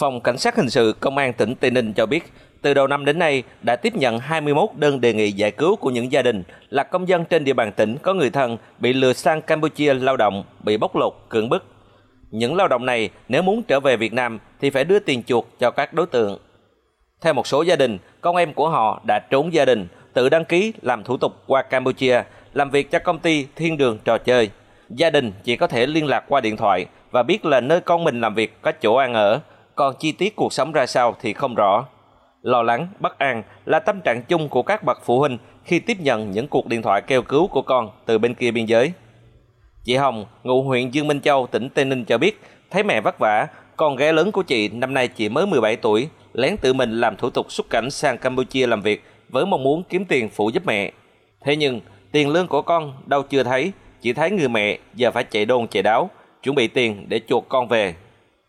Phòng Cảnh sát Hình sự Công an tỉnh Tây Ninh cho biết, từ đầu năm đến nay đã tiếp nhận 21 đơn đề nghị giải cứu của những gia đình là công dân trên địa bàn tỉnh có người thân bị lừa sang Campuchia lao động, bị bóc lột, cưỡng bức. Những lao động này nếu muốn trở về Việt Nam thì phải đưa tiền chuộc cho các đối tượng. Theo một số gia đình, con em của họ đã trốn gia đình, tự đăng ký làm thủ tục qua Campuchia, làm việc cho công ty Thiên Đường Trò Chơi. Gia đình chỉ có thể liên lạc qua điện thoại và biết là nơi con mình làm việc có chỗ ăn ở, còn chi tiết cuộc sống ra sao thì không rõ. Lo lắng, bất an là tâm trạng chung của các bậc phụ huynh khi tiếp nhận những cuộc điện thoại kêu cứu của con từ bên kia biên giới. Chị Hồng, ngụ huyện Dương Minh Châu, tỉnh Tây Ninh cho biết, thấy mẹ vất vả, con gái lớn của chị năm nay chỉ mới 17 tuổi, lén tự mình làm thủ tục xuất cảnh sang Campuchia làm việc với mong muốn kiếm tiền phụ giúp mẹ. Thế nhưng, tiền lương của con đâu chưa thấy, chỉ thấy người mẹ giờ phải chạy đôn chạy đáo, chuẩn bị tiền để chuộc con về.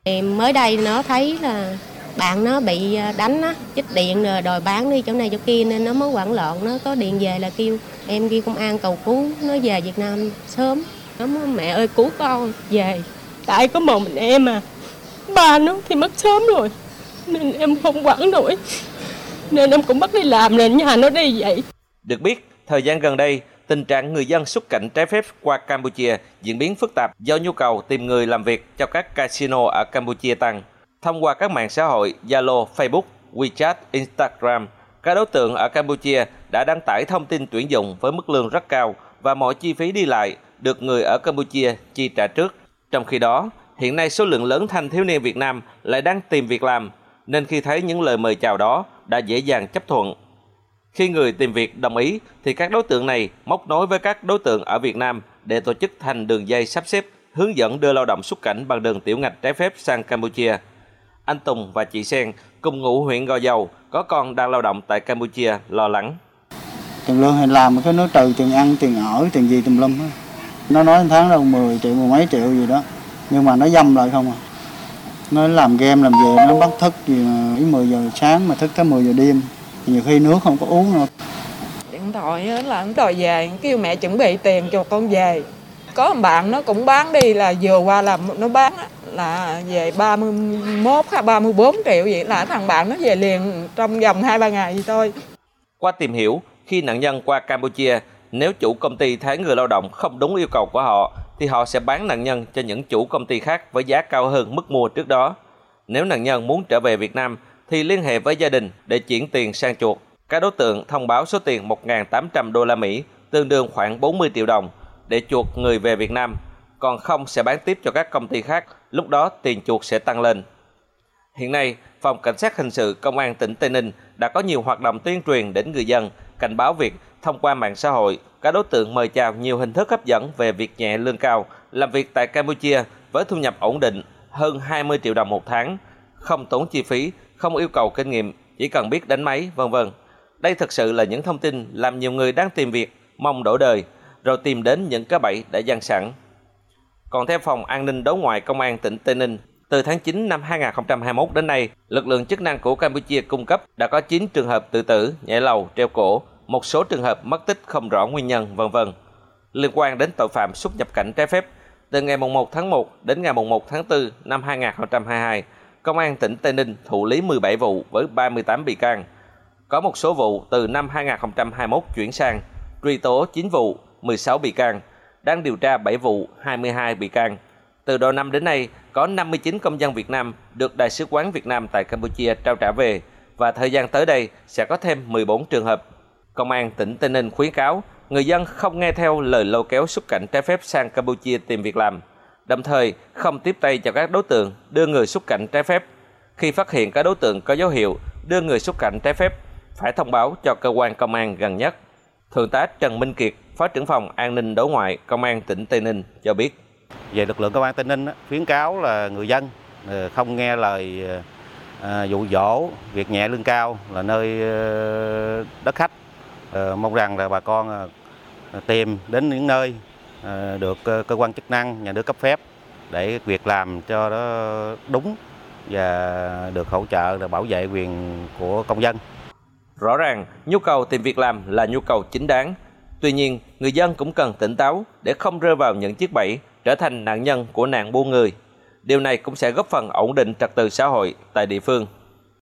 Mới đây nó thấy là bạn nó bị à, đánh á, chích điện rồi đòi bán đi chỗ này chỗ kia nên nó mới hoảng loạn, nó có điện về là kêu em đi công an cầu cứu nó về Việt Nam sớm. Nó nói mẹ ơi cứu con về. Tại có một mình em à, ba nó thì mất sớm rồi nên em không quản nổi nên em cũng bắt đi làm nên nhà nó đi vậy. Được biết, thời gian gần đây, tình trạng người dân xuất cảnh trái phép qua Campuchia diễn biến phức tạp do nhu cầu tìm người làm việc cho các casino ở Campuchia tăng. Thông qua các mạng xã hội Zalo, Facebook, WeChat, Instagram, các đối tượng ở Campuchia đã đăng tải thông tin tuyển dụng với mức lương rất cao và mọi chi phí đi lại được người ở Campuchia chi trả trước. Trong khi đó, hiện nay số lượng lớn thanh thiếu niên Việt Nam lại đang tìm việc làm, nên khi thấy những lời mời chào đó đã dễ dàng chấp thuận. Khi người tìm việc đồng ý thì các đối tượng này móc nối với các đối tượng ở Việt Nam để tổ chức thành đường dây sắp xếp hướng dẫn đưa lao động xuất cảnh bằng đường tiểu ngạch trái phép sang Campuchia. Anh Tùng và chị Sen cùng ngụ huyện Gò Dầu có con đang lao động tại Campuchia lo lắng. Tiền lương thì làm cái nó trừ tiền ăn, tiền ở, tiền gì tùm lum. Nó nói tháng đâu 10 triệu, mười mấy triệu gì đó. Nhưng mà nó dâm lại không à. Nó làm game làm về nó bắt thức gì ý 10 giờ sáng mà thức tới 10 giờ đêm. Nhiều khi nước không có uống nữa. Điện thoại là nó đòi về, kêu mẹ chuẩn bị tiền cho con về. Có một bạn nó cũng bán đi là vừa qua làm nó bán là về 31 hay 34 triệu vậy là thằng bạn nó về liền trong vòng 2 3 ngày vậy thôi. Qua tìm hiểu, khi nạn nhân qua Campuchia, nếu chủ công ty thấy người lao động không đúng yêu cầu của họ thì họ sẽ bán nạn nhân cho những chủ công ty khác với giá cao hơn mức mua trước đó. Nếu nạn nhân muốn trở về Việt Nam thì liên hệ với gia đình để chuyển tiền sang chuột. Các đối tượng thông báo số tiền 1.800 đô la Mỹ, tương đương khoảng 40 triệu đồng để chuột người về Việt Nam, còn không sẽ bán tiếp cho các công ty khác, lúc đó tiền chuột sẽ tăng lên. Hiện nay, Phòng Cảnh sát Hình sự Công an tỉnh Tây Ninh đã có nhiều hoạt động tuyên truyền đến người dân, cảnh báo việc thông qua mạng xã hội, các đối tượng mời chào nhiều hình thức hấp dẫn về việc nhẹ lương cao, làm việc tại Campuchia với thu nhập ổn định hơn 20 triệu đồng một tháng, không tốn chi phí, không yêu cầu kinh nghiệm, chỉ cần biết đánh máy, vân vân. Đây thực sự là những thông tin làm nhiều người đang tìm việc, mong đổi đời, rồi tìm đến những cái bẫy đã dang sẵn. Còn theo Phòng An ninh Đối ngoại Công an tỉnh Tây Ninh, từ tháng 9 năm 2021 đến nay, lực lượng chức năng của Campuchia cung cấp đã có 9 trường hợp tự tử, nhảy lầu, treo cổ, một số trường hợp mất tích không rõ nguyên nhân, vân vân. Liên quan đến tội phạm xuất nhập cảnh trái phép, từ ngày 1 tháng 1 đến ngày 1 tháng 4 năm 2022, Công an tỉnh Tây Ninh thụ lý 17 vụ với 38 bị can. Có một số vụ từ năm 2021 chuyển sang, truy tố 9 vụ, 16 bị can, đang điều tra 7 vụ, 22 bị can. Từ đầu năm đến nay, có 59 công dân Việt Nam được Đại sứ quán Việt Nam tại Campuchia trao trả về và thời gian tới đây sẽ có thêm 14 trường hợp. Công an tỉnh Tây Ninh khuyến cáo người dân không nghe theo lời lôi kéo xuất cảnh trái phép sang Campuchia tìm việc làm, đồng thời không tiếp tay cho các đối tượng đưa người xuất cảnh trái phép. Khi phát hiện các đối tượng có dấu hiệu đưa người xuất cảnh trái phép, phải thông báo cho cơ quan công an gần nhất. Thượng tá Trần Minh Kiệt, Phó trưởng phòng An ninh đối ngoại Công an tỉnh Tây Ninh cho biết. Về lực lượng công an Tây Ninh khuyến cáo là người dân ờ, không nghe lời ờ, ờ, dụ dỗ việc nhẹ lương cao là nơi đất khách. Mong rằng là bà con tìm đến những nơi Ờ, được ờ, cơ quan chức năng nhà nước cấp phép để việc làm cho nó đúng và được hỗ trợ để bảo vệ quyền của công dân. Rõ ràng, nhu cầu tìm việc làm là nhu cầu chính đáng. Tuy nhiên, người dân cũng cần tỉnh táo để không rơi vào những chiếc bẫy, trở thành nạn nhân của nạn buôn người. Điều này cũng sẽ góp phần ổn định trật tự xã hội tại địa phương.